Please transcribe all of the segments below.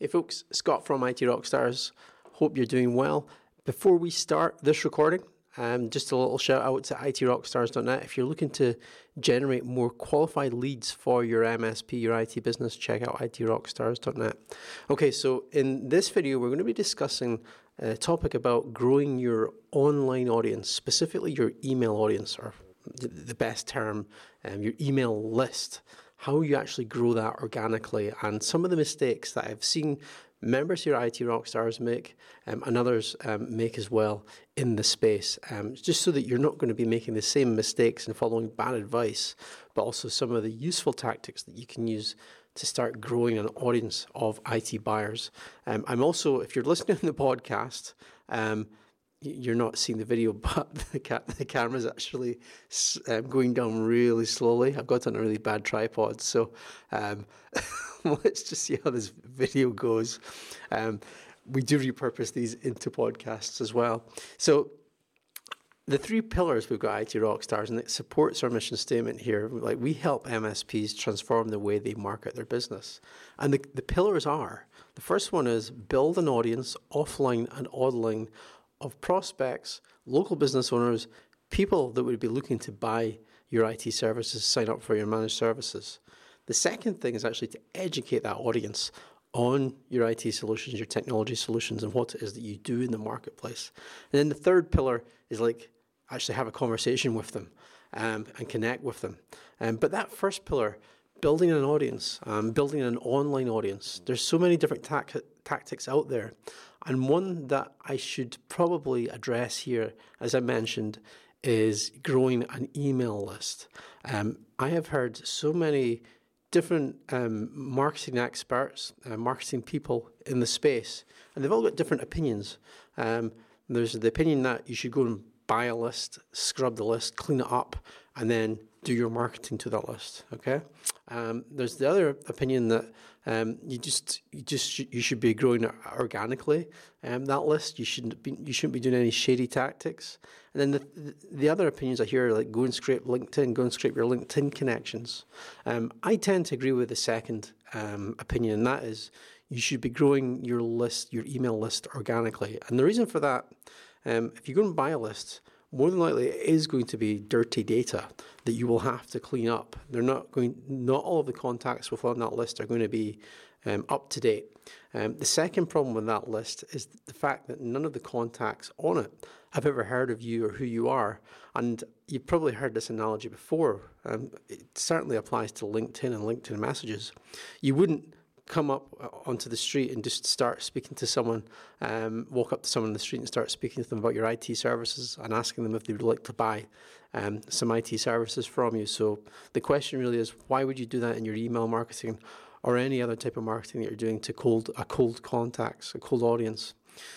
Hey folks, Scott from IT Rockstars. Hope you're doing well. Before we start this recording, um, just a little shout out to itrockstars.net. If you're looking to generate more qualified leads for your MSP, your IT business, check out itrockstars.net. Okay, so in this video, we're going to be discussing a topic about growing your online audience, specifically your email audience, or the best term, um, your email list how you actually grow that organically and some of the mistakes that I've seen members here at IT Rockstars make um, and others um, make as well in the space, um, just so that you're not going to be making the same mistakes and following bad advice, but also some of the useful tactics that you can use to start growing an audience of IT buyers. Um, I'm also, if you're listening to the podcast, um, you're not seeing the video, but the, ca- the camera's actually um, going down really slowly. I've got on a really bad tripod, so um, let's just see how this video goes. Um, we do repurpose these into podcasts as well. So the three pillars we've got IT Rockstars, and it supports our mission statement here. Like we help MSPs transform the way they market their business, and the, the pillars are: the first one is build an audience offline and online of prospects, local business owners, people that would be looking to buy your IT services, sign up for your managed services. The second thing is actually to educate that audience on your IT solutions, your technology solutions, and what it is that you do in the marketplace. And then the third pillar is like actually have a conversation with them um, and connect with them. Um, but that first pillar, building an audience, um, building an online audience, there's so many different ta- tactics out there. And one that I should probably address here, as I mentioned, is growing an email list. Um, I have heard so many different um, marketing experts, uh, marketing people in the space, and they've all got different opinions. Um, there's the opinion that you should go and buy a list, scrub the list, clean it up, and then do your marketing to that list. Okay. Um, there's the other opinion that um, you just you just you should be growing organically. Um, that list you shouldn't be you shouldn't be doing any shady tactics. And then the the other opinions I hear are like go and scrape LinkedIn, go and scrape your LinkedIn connections. Um, I tend to agree with the second um, opinion, and that is you should be growing your list, your email list organically. And the reason for that, um, if you go and buy a list more than likely it is going to be dirty data that you will have to clean up. They're not going, not all of the contacts within that list are going to be um, up to date. Um, the second problem with that list is the fact that none of the contacts on it have ever heard of you or who you are. And you've probably heard this analogy before. Um, it certainly applies to LinkedIn and LinkedIn messages. You wouldn't come up uh, onto the street and just start speaking to someone, um, walk up to someone in the street and start speaking to them about your IT services and asking them if they would like to buy um, some IT services from you. So the question really is, why would you do that in your email marketing or any other type of marketing that you're doing to cold a cold contacts, a cold audience?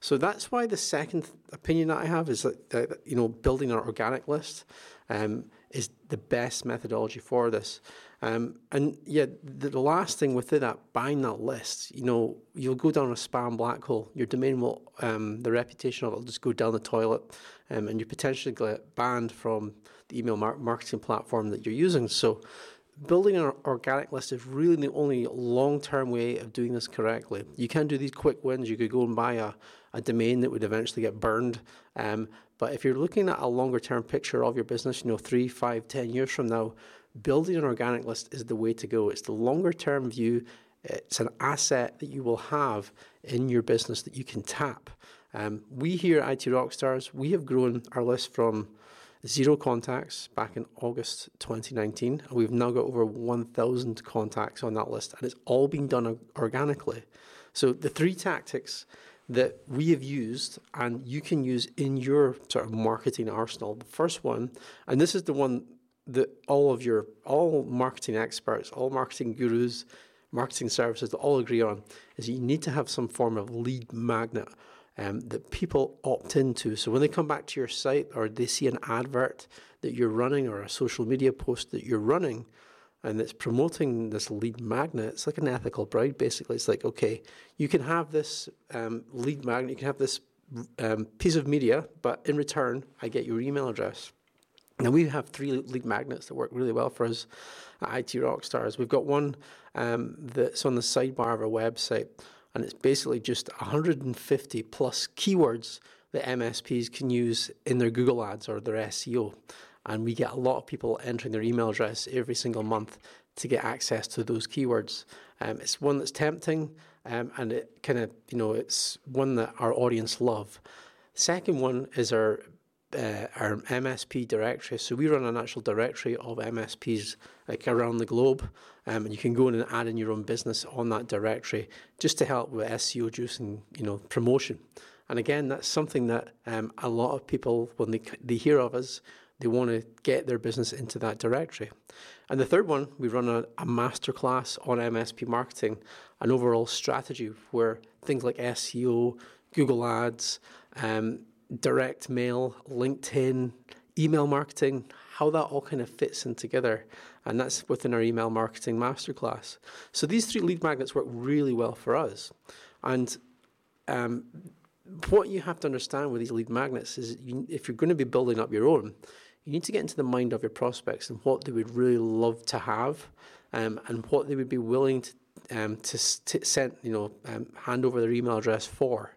So that's why the second opinion that I have is that, that you know building an organic list um, is the best methodology for this. Um, and yeah, the, the, last thing within that, buying that list, you know, you'll go down a spam black hole. Your domain will, um, the reputation of it will just go down the toilet, um, and you potentially get banned from the email mar- marketing platform that you're using. So, building an organic list is really the only long-term way of doing this correctly. You can do these quick wins. You could go and buy a, a domain that would eventually get burned. Um, but if you're looking at a longer-term picture of your business, you know, three, five, ten years from now, building an organic list is the way to go. It's the longer term view. It's an asset that you will have in your business that you can tap. Um, we here at IT Rockstars, we have grown our list from zero contacts back in August 2019, and we've now got over 1,000 contacts on that list, and it's all been done organically. So the three tactics that we have used and you can use in your sort of marketing arsenal. The first one, and this is the one that all of your all marketing experts, all marketing gurus, marketing services all agree on is you need to have some form of lead magnet um, that people opt into. So when they come back to your site or they see an advert that you're running or a social media post that you're running and it's promoting this lead magnet, it's like an ethical bride basically. It's like, okay, you can have this um, lead magnet, you can have this um, piece of media, but in return, I get your email address. Now we have three lead magnets that work really well for us at IT Rockstars. We've got one um, that's on the sidebar of our website, and it's basically just 150 plus keywords that MSPs can use in their Google ads or their SEO. And we get a lot of people entering their email address every single month to get access to those keywords. Um, it's one that's tempting um, and it kind of, you know, it's one that our audience love. Second one is our uh, our MSP directory. So we run an actual directory of MSPs like around the globe, um, and you can go in and add in your own business on that directory just to help with SEO juice and you know promotion. And again, that's something that um, a lot of people, when they they hear of us, they want to get their business into that directory. And the third one, we run a, a masterclass on MSP marketing, an overall strategy where things like SEO, Google Ads, um, direct mail, LinkedIn, email marketing, how that all kind of fits in together. And that's within our email marketing masterclass. So these three lead magnets work really well for us. And um, what you have to understand with these lead magnets is you, if you're going to be building up your own, you need to get into the mind of your prospects and what they would really love to have um, and what they would be willing to, um, to, to send, you know, um, hand over their email address for.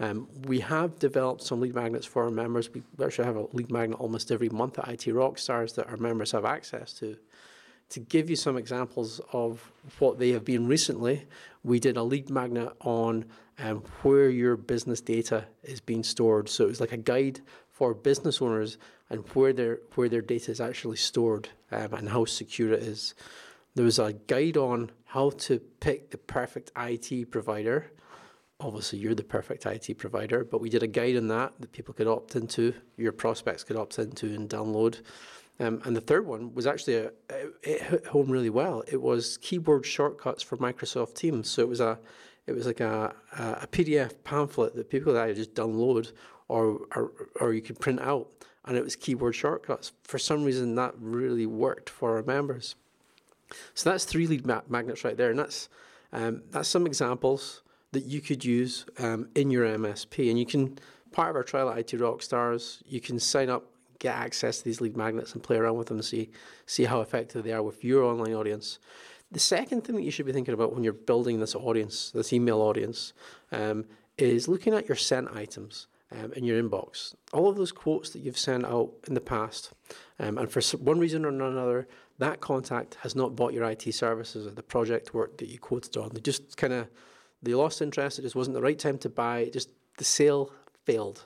Um, we have developed some lead magnets for our members. We actually have a lead magnet almost every month at IT Rockstars that our members have access to. To give you some examples of what they have been recently, we did a lead magnet on um, where your business data is being stored. So it was like a guide for business owners and where their where their data is actually stored um, and how secure it is. There was a guide on how to pick the perfect IT provider obviously you're the perfect IT provider, but we did a guide on that that people could opt into, your prospects could opt into and download. Um, and the third one was actually a, it hit home really well. It was keyboard shortcuts for Microsoft Teams. So it was a it was like a, a PDF pamphlet that people could either just download or, or or you could print out, and it was keyboard shortcuts. For some reason, that really worked for our members. So that's three lead ma- magnets right there, and that's um, that's some examples that you could use um, in your MSP. And you can, part of our trial at IT Rockstars, you can sign up, get access to these lead magnets and play around with them and see, see how effective they are with your online audience. The second thing that you should be thinking about when you're building this audience, this email audience, um, is looking at your sent items um, in your inbox. All of those quotes that you've sent out in the past, um, and for one reason or another, that contact has not bought your IT services or the project work that you quoted on. They just kind of they lost interest. It just wasn't the right time to buy. Just the sale failed.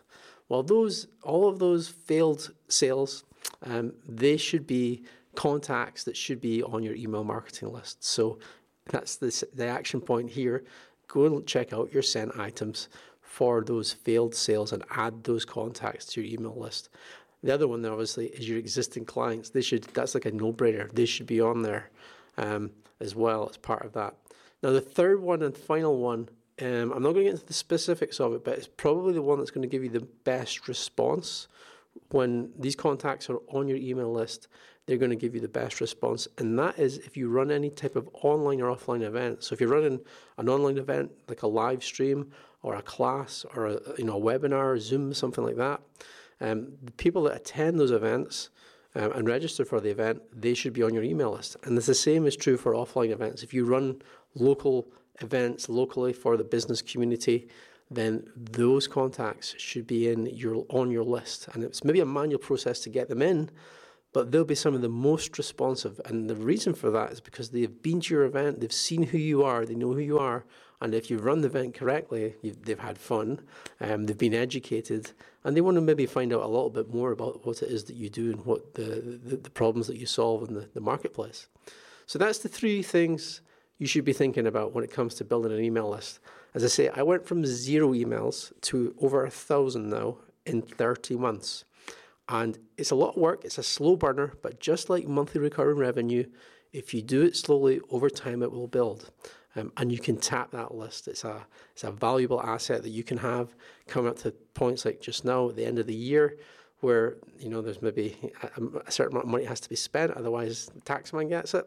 Well, those all of those failed sales, um, they should be contacts that should be on your email marketing list. So that's the the action point here. Go and check out your sent items for those failed sales and add those contacts to your email list. The other one, obviously, is your existing clients. They should that's like a no-brainer. They should be on there um, as well as part of that. Now, the third one and final one, um, I'm not going to get into the specifics of it, but it's probably the one that's going to give you the best response. When these contacts are on your email list, they're going to give you the best response. And that is if you run any type of online or offline event. So if you're running an online event like a live stream or a class or a, you know, a webinar, Zoom, something like that, um, the people that attend those events um, and register for the event, they should be on your email list. And the same is true for offline events. If you run local events locally for the business community, then those contacts should be in your on your list. And it's maybe a manual process to get them in, but they'll be some of the most responsive. And the reason for that is because they've been to your event, they've seen who you are, they know who you are, and if you've run the event correctly, they've had fun, um, they've been educated, and they want to maybe find out a little bit more about what it is that you do and what the, the, the problems that you solve in the, the marketplace. So that's the three things you should be thinking about when it comes to building an email list. As I say, I went from zero emails to over a thousand now in 30 months. And it's a lot of work, it's a slow burner, but just like monthly recurring revenue, if you do it slowly over time, it will build. Um, and you can tap that list. It's a, it's a valuable asset that you can have coming up to points like just now at the end of the year where you know there's maybe a, a certain amount of money has to be spent, otherwise the taxman gets it.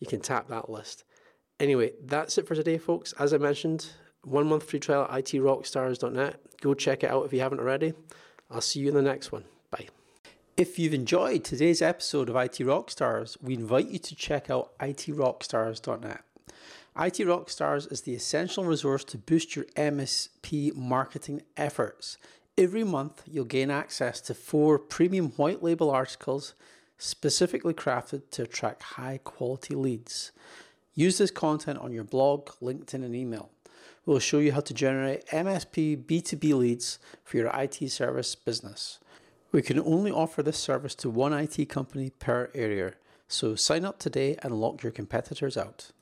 You can tap that list. Anyway, that's it for today, folks. As I mentioned, one month free trial at itrockstars.net. Go check it out if you haven't already. I'll see you in the next one. Bye. If you've enjoyed today's episode of IT Rockstars, we invite you to check out itrockstars.net. IT Rockstars is the essential resource to boost your MSP marketing efforts. Every month, you'll gain access to four premium white label articles specifically crafted to attract high quality leads. Use this content on your blog, LinkedIn, and email. We'll show you how to generate MSP B2B leads for your IT service business. We can only offer this service to one IT company per area, so sign up today and lock your competitors out.